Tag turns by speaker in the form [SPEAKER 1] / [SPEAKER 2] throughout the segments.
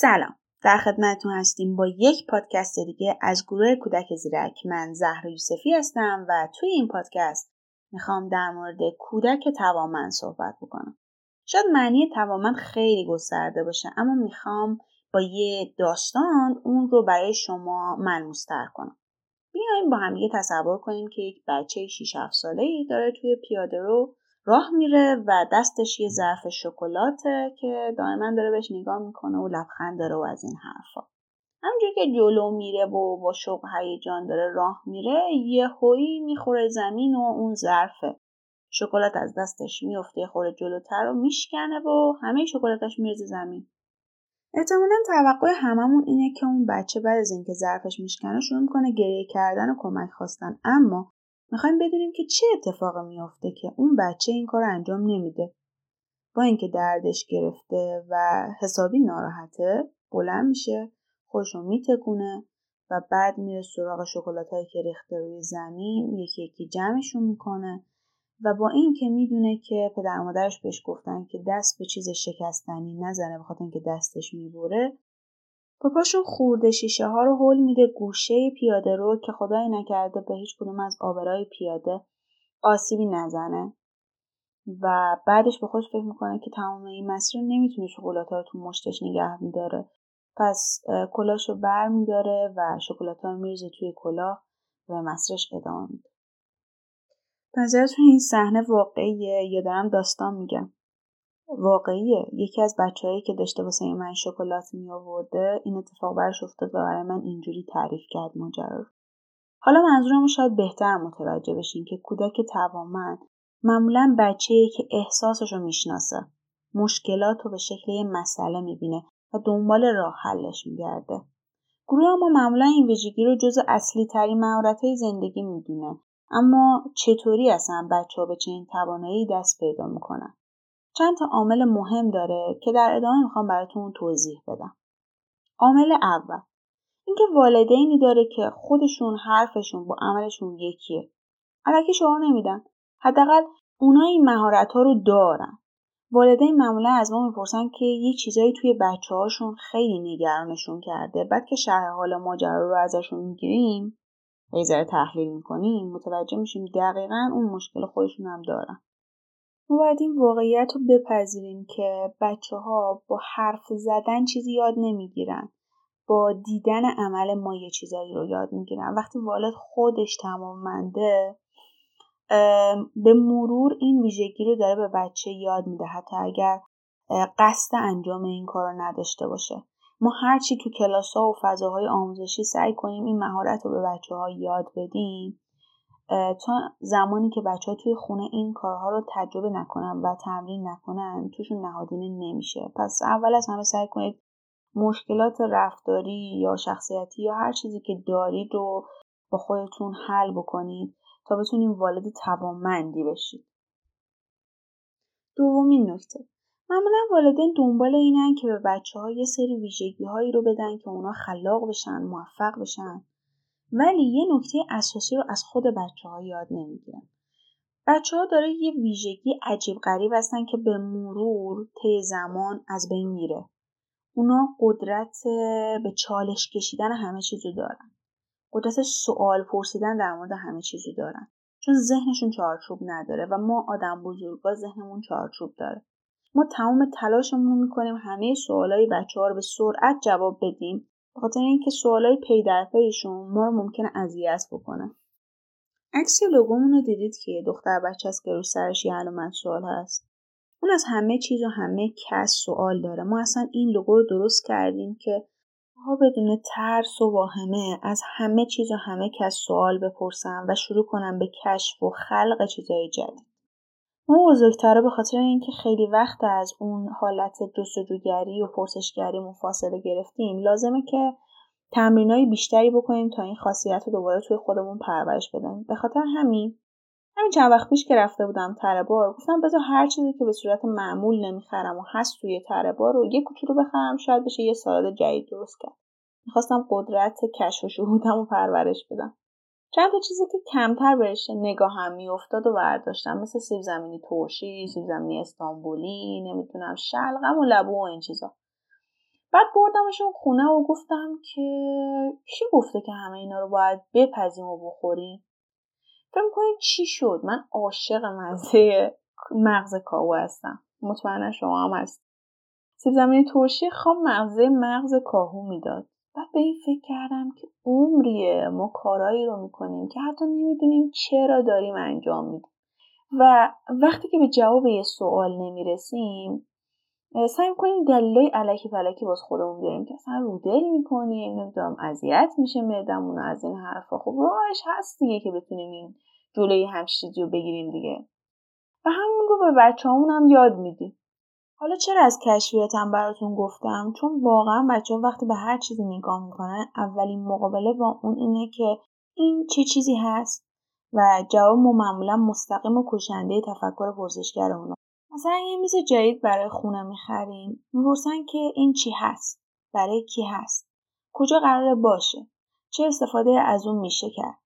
[SPEAKER 1] سلام. در خدمتتون هستیم با یک پادکست دیگه از گروه کودک زیرک. من زهرا یوسفی هستم و توی این پادکست می‌خوام در مورد کودک توامن صحبت بکنم. شاید معنی توامن خیلی گسترده باشه اما می‌خوام با یه داستان اون رو برای شما ملموستر کنم. بیایم با هم یه تصور کنیم که یک بچه 6 7 ساله ای داره توی پیاده رو راه میره و دستش یه ظرف شکلاته که دائما داره بهش نگاه می‌کنه و لبخند داره و از این حرفا. همونجور که جلو میره و با شوق هیجان داره راه میره یه هویی می‌خوره زمین و اون ظرفه. شکلات از دستش میفته خوره جلوتر و میشکنه و همه شکلاتش میرزه زمین. احتمالا توقع هممون اینه که اون بچه بعد از اینکه ظرفش میشکنه شروع می‌کنه گریه کردن و کمک خواستن. اما می‌خوایم بدونیم که چه اتفاقی میافته که اون بچه این کار انجام نمیده. با اینکه دردش گرفته و حسابی ناراحته بلند میشه خودشو میتکونه و بعد میره سراغ شکلات هایی که ریخته روی زمین یکی یکی جمعشون می‌کنه و با این که می‌دونه که پدر مادرش بهش گفتن که دست به چیز شکستنی نزنه بخاطر اینکه دستش می‌بره با پاشون خورده شیشه ها رو هل میده گوشه پیاده رو که خدای نکرده به هیچ کدوم از آبرای پیاده آسیبی نزنه. و بعدش به خودش فکر می‌کنه که تمام این مسیر نمی‌تونه شکلات رو تو مشتش نگه میداره. پس کلاش رو بر میداره و شکلات رو میرزه توی کلاه و مسیرش ادامه میده. نظرتون این صحنه واقعیه یا دارم داستان میگم؟ واقعیه. یکی از بچههایی که داشته واسه من شکلات می آورده این اتفاق برش افتاد و برای من اینجوری تعریف کرد ماجرا حالا منظورم شاید بهتر متوجه بشین که کودک توامن معمولا بچه که احساسش رو می‌شناسه مشکلات رو به شکل یه مسئله می‌بینه و دنبال راه حلش میگرده. گروه ما معمولا این ویژگی رو جز اصلی ترین مهارت زندگی می‌دونه. اما چطوری اصلا بچه ها به چنین توانایی دست پیدا می‌کنن؟ چند تا عامل مهم داره که در ادامه می‌خوام براتون توضیح بدم. عامل اول اینکه والدینی داره که خودشون حرفشون با عملشون یکیه. الکی شعار نمیدن. حداقل اونا این ها رو دارن. والدین معمولا از ما می‌پرسن که یه چیزایی توی بچه هاشون خیلی نگرانشون کرده بعد که شرح حال ماجرا رو ازشون می‌گیریم یه تحلیل می‌کنیم متوجه میشیم دقیقا اون مشکل خودشون هم دارن ما باید این واقعیت رو بپذیریم که بچه ها با حرف زدن چیزی یاد نمی‌گیرن. با دیدن عمل ما یه چیزایی رو یاد می‌گیرن. وقتی والد خودش تماممنده به مرور این ویژگی رو داره به بچه یاد میده. حتی اگر قصد انجام این کار رو نداشته باشه. ما هرچی تو کلاس ها و فضاهای آموزشی سعی کنیم این مهارت رو به بچه ها یاد بدیم. تا زمانی که بچه ها توی خونه این کارها رو تجربه نکنن و تمرین نکنن توشون نهادینه نمیشه. پس اول از همه سعی کنید مشکلات رفتاری یا شخصیتی یا هر چیزی که دارید رو با خودتون حل بکنید تا بتونید والد توانمندی بشید. دومین نکته. معمولا والدین دنبال اینن که به بچه ها یه سری ویژگی هایی رو بدن که اونا خلاق بشن موفق بشن. ولی یه نکته اساسی رو از خود بچه ها یاد نمی‌گیرن بچه ها داره یه ویژگی عجیب غریب هستن که به مرور طی زمان از بین میره. اونا قدرت به چالش کشیدن همه چیزو دارن. قدرت سوال پرسیدن در مورد همه چیزو دارن. چون ذهنشون چارچوب نداره و ما آدم بزرگا ذهنمون چارچوب داره. ما تمام تلاشمون رو می‌کنیم همه سوالای بچه ها رو به سرعت جواب بدیم بخاطر اینکه سوالای پی در پیشون ما رو ممکنه اذیت بکنه. عکس لوگومون رو دیدید که دختر بچه است که رو سرش یه علامت سوال هست. اون از همه چیز و همه کس سوال داره. ما اصلا این لوگو رو درست کردیم که ها بدون ترس و واهمه از همه چیز و همه کس سوال بپرسن و شروع کنم به کشف و خلق چیزهای جدید. ما بزرگتره به خاطر اینکه خیلی وقت از اون حالت جستجوگری و پرسشگری فاصله گرفتیم. لازمه که تمرینای بیشتری بکنیم تا این خاصیت رو دوباره توی خودمون پرورش بدیم. به خاطر همین همین چند وقت پیش که رفته بودم تره بار گفتم بذار هر چیزی که به صورت معمول نمی‌خرم و هست توی تره بار رو یه کوچولو بخرم شاید بشه یه سالاد جدید درست کرد. می‌خواستم قدرت کشف و شهودم و پرورش بدم. چند تا چیزی که کمتر بهش نگاهم میافتاد و برداشتم. مثل سیب زمینی ترشی سیب زمینی استانبولی نمی‌دونم شلغم و لبو و این چیزا. بعد بردمشون خونه و گفتم که کی گفته که همه اینا رو باید بپزیم و بخوریم؟ فکر می‌کنید چی شد؟ من عاشق مزه مغز کاهو هستم. مطمئنا شما هم هست سیب زمینی ترشی خام مغزه مغز کاهو می‌داد. بعد به این فکر کردم که عمریه ما کارایی رو می‌کنیم که حتی نمی‌دونیم چرا داریم انجام میدیم. و وقتی که به جواب یه سوال نمی‌رسیم سعی کنیم دلیلای علکی فلکی باز خودمون بیاریم که اصلا رودل می‌کنیم نمی‌دونم اذیت میشه معدمون از این حرفا. خب راهش هست دیگه که بتونیم این جلوی همچین رو بگیریم دیگه. و همون رو به بچه هم یاد میدیم. حالا چرا از کشفیاتم براتون گفتم؟ چون واقعا بچه ها وقتی به هر چیزی نگاه می‌کنن اولین مقابله با اون اینه که این چه چیزی هست؟ و جواب ما معمولا مستقیم و کشنده تفکر پرسشگر اونا. مثلا یه میز جدید برای خونه می‌خریم. می‌پرسن که این چی هست؟ برای کی هست؟ کجا قراره باشه؟ چه استفاده از اون میشه کرد؟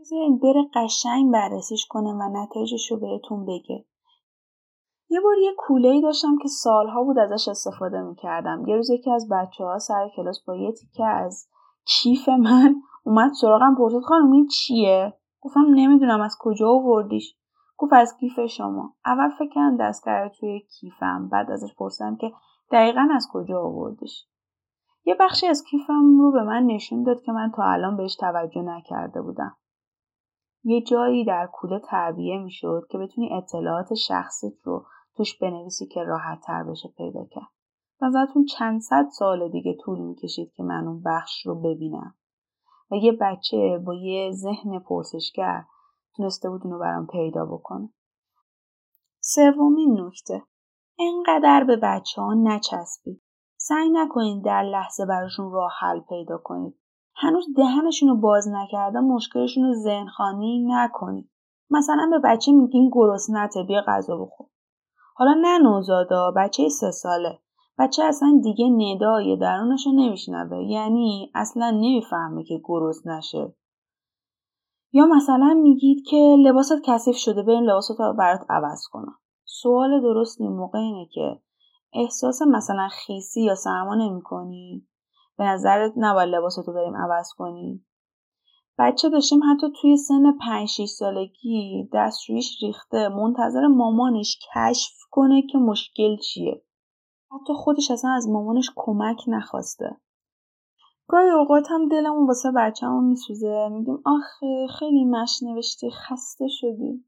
[SPEAKER 1] بذارین بره قشنگ بررسیش کنه و نتایجش رو بهتون بگه. یه بار یه کوله ای داشتم که سالها بود ازش استفاده می‌کردم. یه روز یکی از بچه ها سر کلاس با یه تیکه از کیف من اومد سراغم پرسید خانم این چیه؟ گفتم نمی‌دونم از کجا آوردیش؟ گفت از کیف شما. اول فکر کردم کرده توی کیفم بعد ازش پرسیدم که دقیقا از کجا آوردیش. یه بخشی از کیفم رو به من نشون داد که من تا الان بهش توجه نکرده بودم. یه جایی در کوله تعبیه می‌شد که بتونی اطلاعات شخصیت رو توش بنویسی که راحت تر بشه پیدا کرد. نظرتون چند صد سال دیگه طول می‌کشید که من اون بخش رو ببینم. و یه بچه با یه ذهن پرسشگر تونسته بود اونو برام پیدا بکنه. سومین نکته انقدر به بچه ها نچسبید. سعی نکنید در لحظه براشون راه حل پیدا کنید. هنوز دهنشون رو باز نکرده مشکلشون رو ذهنخوانی نکنید. مثلا به بچه میگین گرسنته بیا غذا بخور. حالا نه نوزادا بچه سه ساله. بچه اصلا دیگه ندای درونش رو نمیشنوه. یعنی اصلا نمی‌فهمه که گرست نشه. یا مثلا میگید که لباست کثیف شده بریم لباست رو برات عوض کنم. سوال درست این موقع اینه که احساس مثلا خیسی یا سرما نمی به نظرت نباید لباستو بریم عوض کنی؟ بچه داشتیم حتی توی سن 5 6 سالگی دستشویش ریخته. منتظر مامانش کشف کنه که مشکل چیه. حتی خودش اصلا از مامانش کمک نخواسته. گاهی اوقات هم دلمون واسه بچه‌مون میسوزه. میگیم آخه خیلی مش نوشتی خسته شدی.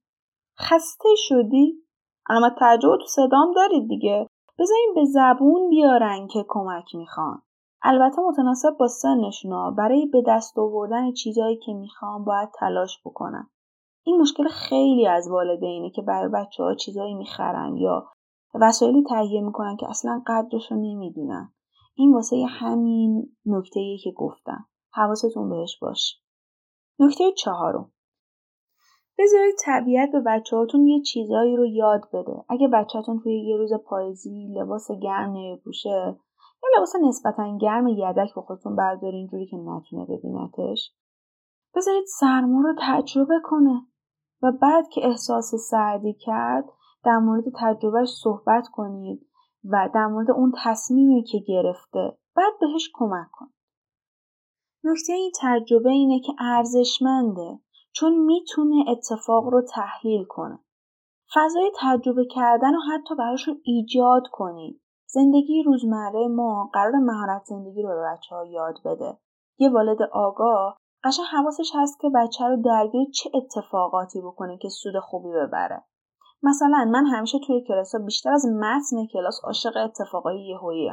[SPEAKER 1] خسته شدی؟ علامت تعجب تو صدام دارید دیگه. بذارین به زبون بیارن که کمک می‌خوان. البته متناسب با سنشونا برای به دست آوردن چیزایی که می‌خوان باید تلاش بکنن این مشکل خیلی از والدینه که برای بچه ها چیزایی می‌خرن یا وسایلی تهیه می‌کنن که اصلا قدرش رو نمی‌دونن. این واسه همین نکته که گفتم. حواستون بهش باش. نکته چهارم. بذارید طبیعت به بچه هاتون یه چیزایی رو یاد بده. اگه بچهتون توی یه روز پاییزی لباس گرم نمیپوشه یا لباس نسبتا گرم یدک به خودتون بردارین اینجوری که نتونه ببینتش بذارید سرما رو تجربه کنه و بعد که احساس سردی کرد در مورد تجربهش صحبت کنید و در مورد اون تصمیمی که گرفته بعد بهش کمک کن. نکته این تجربه اینه که ارزشمنده چون می‌تونه اتفاق رو تحلیل کنه. فضای تجربه کردن رو حتی براشون ایجاد کنید. زندگی روزمره ما قرار مهارت زندگی رو به بچه ها یاد بده. یه والد آگاه قشن حواسش هست که بچه رو درگیر چه اتفاقاتی بکنه که سود خوبی ببره. مثلا من همیشه توی کلاس ها بیشتر از متن کلاس عاشق اتفاقای یهویی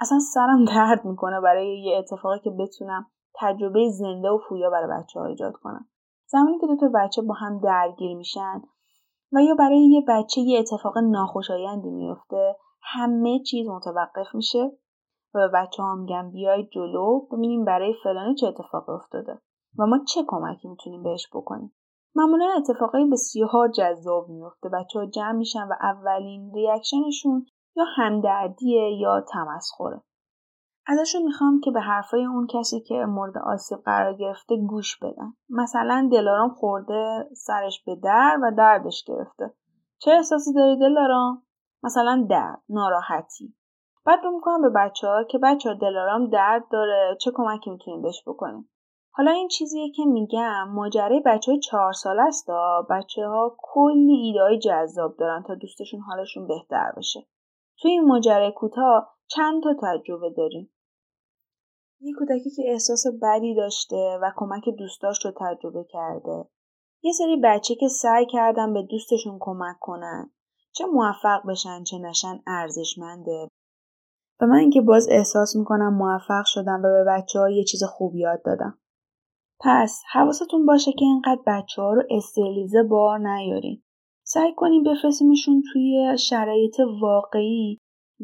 [SPEAKER 1] اصلا سرم درد می‌کنه برای یه اتفاقی که بتونم تجربه زنده و پویا برای بچه ها ایجاد کنم زمانی که دو تا بچه با هم درگیر میشن و یا برای یه بچه یه اتفاق ناخوشایندی میفته همه چیز متوقف میشه و به بچه ها میگم بیاید جلو ببینیم برای فلانه چه اتفاقی افتاده و ما چه کمکی می‌تونیم بهش بکنیم. معمولا اتفاقای بسیار جذاب میفته بچه ها جمع میشن و اولین ریاکشنشون یا همدردیه یا تمسخره. ازشون می‌خوام که به حرفای اون کسی که مورد آسیب قرار گرفته گوش بدن. مثلا دلارام خورده سرش به در و دردش گرفته. چه احساسی داری دلارام؟ مثلا درد ناراحتی. بعد رو می‌کنم به بچه ها که بچه ها دلارام درد داره چه کمکی می‌تونیم بهش بکنیم؟ حالا این چیزیه که میگم ماجرای بچه های چهار سال است بچه ها کلی ایده های جذاب دارن تا دوستشون حالشون بهتر بشه. توی این ماجرای کوتاه چند تا تجربه داریم؟ یه کودکی که احساس بدی داشته و کمک دوستاش رو تجربه کرده. یه سری بچه که سعی کردن به دوستشون کمک کنن. چه موفق بشن چه نشن ارزشمنده. و من اینکه باز احساس می‌کنم موفق شدم و به بچه ها یه چیز خوب یاد دادم. پس حواستون باشه که اینقدر بچه ها رو استریلیزه بار نیارین. سعی کنیم بفرستیمشون توی شرایط واقعی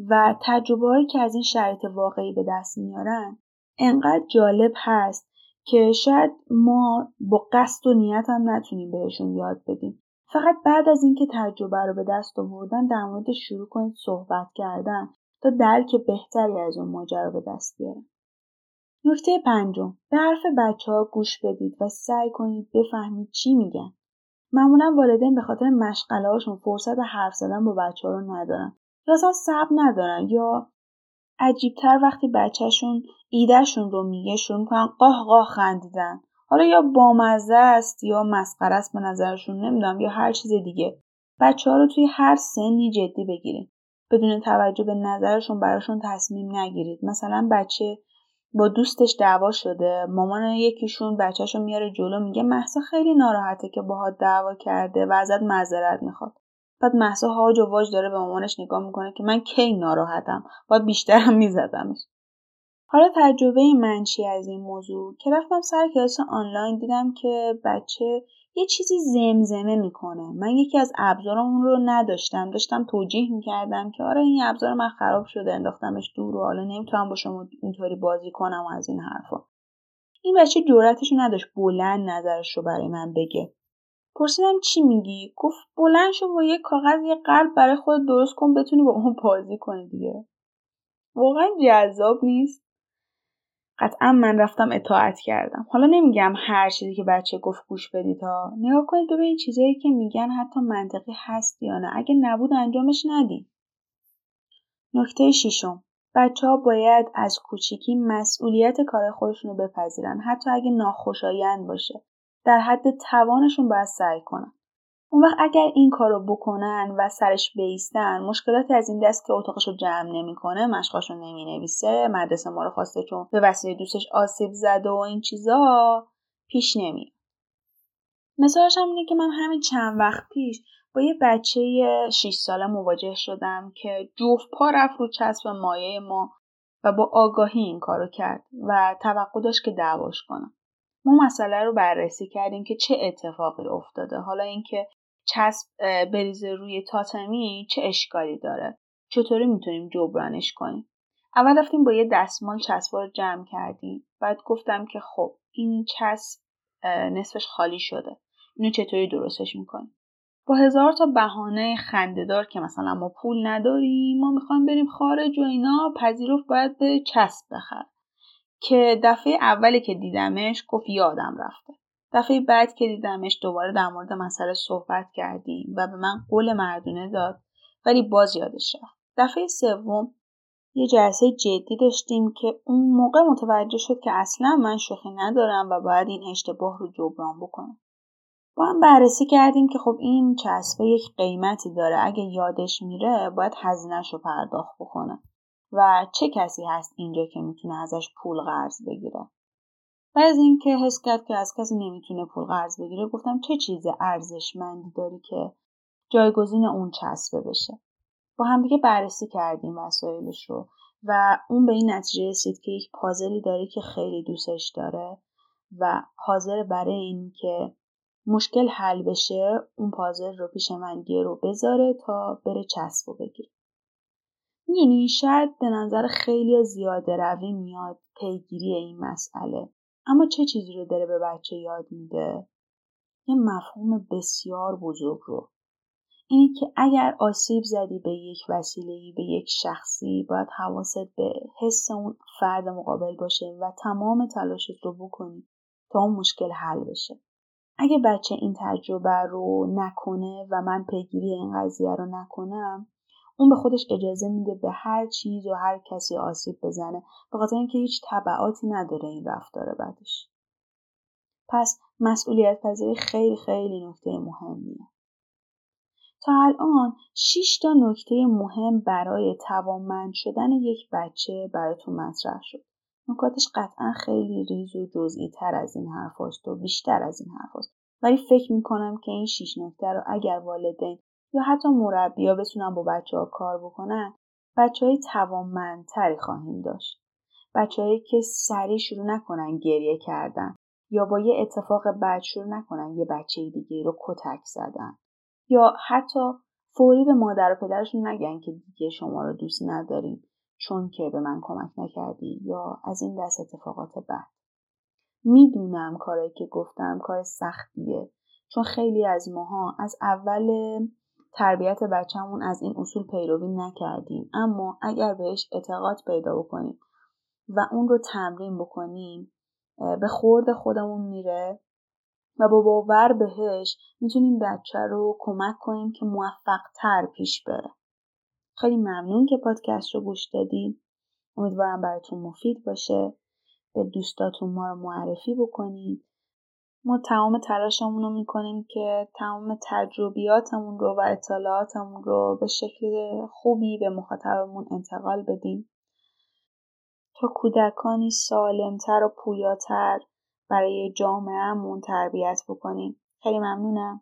[SPEAKER 1] و تجربه هایی که از این شرایط واقعی به دست میارن. انقدر جالب هست که شاید ما با قصد و نیت هم نتونیم بهشون یاد بدیم. فقط بعد از اینکه تجربه رو به دست آوردن در مورد شروع کنید صحبت کردن تا درک بهتری از اون ماجرا به دست بیارن نکته پنجم به حرف بچه ها گوش بدید و سعی کنید بفهمید چی میگن. معمولا والدین به خاطر مشغله هاشون فرصت حرف زدن با بچه ها رو ندارن. یا اصلا صبر ندارن یا عجیبتر وقتی بچهشون ایدهشون رو میگه شروع می‌کنن قاه قاه خندیدن. حالا یا بامزه است یا مسخره است به نظرشون نمی‌دونم یا هر چیز دیگه. بچه ها رو توی هر سنی جدی بگیرید بدون توجه به نظرشون براشون تصمیم نگیرید. مثلا بچه با دوستش دعوا شده مامان یکیشون بچهشو میاره جلو میگه محسا خیلی ناراحته که باهات دعوا کرده و ازت معذرت می‌خواد. بعد محسا هاج و واج داره به مامانش نگاه می‌کنه که من کی ناراحتم؟ باید بیشترم میزدمش. حالا تجربه منشی از این موضوع که رفتم سر کلاس آنلاین دیدم که بچه یه چیزی زمزمه می‌کنه. من یکی از ابزارمون رو نداشتم. داشتم توجیه می‌کردم که آره این ابزار من خراب شده انداختمش دور و حالا نمی‌تونم با شما اینطوری بازی کنم و از این حرفا. این بچه جرأتش نداشت بلند نظرش رو برای من بگه. پرسیدم چی میگی؟ گفت بلند شو با یه کاغذ یه قلب برای خود درست کن بتونی با اون بازی کنی دیگه. واقعا جذاب نیست. قطعا من رفتم اطاعت کردم. حالا نمیگم هر چیزی که بچه گفت گوش بدید ها. نگاه کنید ببینید چیزایی که میگن حتی منطقی هست یا نه. اگه نبود انجامش ندید نکته ششم. بچه ها باید از کوچیکی مسئولیت کار خودشون رو بپذیرن. حتی اگه ناخوشایند باشه. در حد توانشون باید سعی کنن. اون وقت اگر این کار رو بکنن و سرش بیستن مشکلاتی از این دست که اتاقش رو جمع نمی‌کنه مشقاش رو نمی‌نویسه مدرسه ما رو خواسته چون به وسیله دوستش آسیب زده و این چیزا پیش نمیاد. مثالش هم اینه که من همین چند وقت پیش با یه بچه 6 ساله مواجه شدم که جفت پا رفت رو چسب مایه ما و با آگاهی این کارو کرد و توقع داشت که دعواش کنم. ما مسئله رو بررسی کردیم که چه اتفاقی افتاده. حالا اینکه چسب بریزه روی تاتمی چه اشکالی داره؟ چطوری می‌تونیم جبرانش کنیم؟ اول رفتیم با یه دستمال چسبا رو جمع کردیم. بعد گفتم که خب این چسب نصفش خالی شده. اینو چطوری درستش می‌کنیم؟ با هزار تا بهانه خندهدار که مثلا ما پول نداریم ما می‌خوایم بریم خارج و اینا پذیرفت باید به چسب بخر. که دفعه اولی که دیدمش گفت یادم رفته. دفعه بعد که دیدمش دوباره در مورد مسئله صحبت کردیم و به من قول مردونه داد ولی باز یادش رفت. دفعه سوم یه جلسه جدی داشتیم که اون موقع متوجه شد که اصلا من شوخی ندارم و باید این اشتباه رو جبران بکنم. با هم بررسی کردیم که خب این چسبه یک قیمتی داره. اگه یادش میره باید هزینهش رو پرداخت بکنه. و چه کسی هست اینجا که می‌تونه ازش پول قرض بگیره؟ و از اینکه حس کرد که از کسی نمی‌تونه پول قرض بگیره گفتم چه چیز ارزشمندی داری که جایگزین اون چسبه بشه؟ با همدیگه بررسی کردیم وسایلش رو و اون به این نتیجه رسید که یک پازلی داره که خیلی دوستش داره و حاضر برای اینکه مشکل حل بشه اون پازل رو پیش من رو بذاره تا بره چسب و بگیره. می‌دونی شاید به نظر خیلی زیاده روی میاد پیگیری این مسئله. اما چه چیزی رو داره به بچه یاد میده؟ یه مفهوم بسیار بزرگ رو. اینی که اگر آسیب زدی به یک وسیله به یک شخصی باید حواست به حس اون فرد مقابل باشه و تمام تلاشت رو بکنی تا اون مشکل حل بشه. اگه بچه این تجربه رو نکنه و من پیگیری این قضیه رو نکنم اون به خودش اجازه میده به هر چیز و هر کسی آسیب بزنه. به خاطر اینکه هیچ طبعاتی نداره این رفتار بدش پس مسئولیت پذیری خیلی خیلی نکته مهمیه. تا الان 6 تا نکته مهم برای توانمند شدن یک بچه براتون مطرح شد. نکاتش قطعا خیلی ریز و جزئی تر از این حرف و بیشتر از این حرف ولی فکر می‌کنم که این شیش نکته رو اگر والدین یا حتی مربیا بتونن با بچه ها کار بکنن بچه های توانمندتری خواهیم داشت. بچههایی که سریع شروع نکنن گریه کردن یا با یه اتفاق بد شروع نکنن یه بچه دیگه رو کتک زدن. یا حتی فوری به مادر و پدرشون نگن که دیگه شما رو دوست نداریم چون که به من کمک نکردی یا از این دست اتفاقات بد. می‌دونم کاری که گفتم کار سختیه چون خیلی از ماها از اول تربیت بچهمون از این اصول پیروی نکردیم. اما اگر بهش اعتقاد پیدا بکنیم و اون رو تمرین بکنیم به خورد خودمون میره و با باور بهش می‌تونیم بچه رو کمک کنیم که موفق تر پیش بره. خیلی ممنون که پادکست رو گوش دادین. امیدوارم براتون مفید باشه. به دوستاتون ما رو معرفی بکنید ما تمام تلاشمون رو می‌کنیم که تمام تجربیاتمون رو و اطلاعاتمون رو به شکل خوبی به مخاطبمون انتقال بدیم. تا کودکانی سالمتر و پویاتر برای جامعهمون تربیت بکنیم. خیلی ممنونم.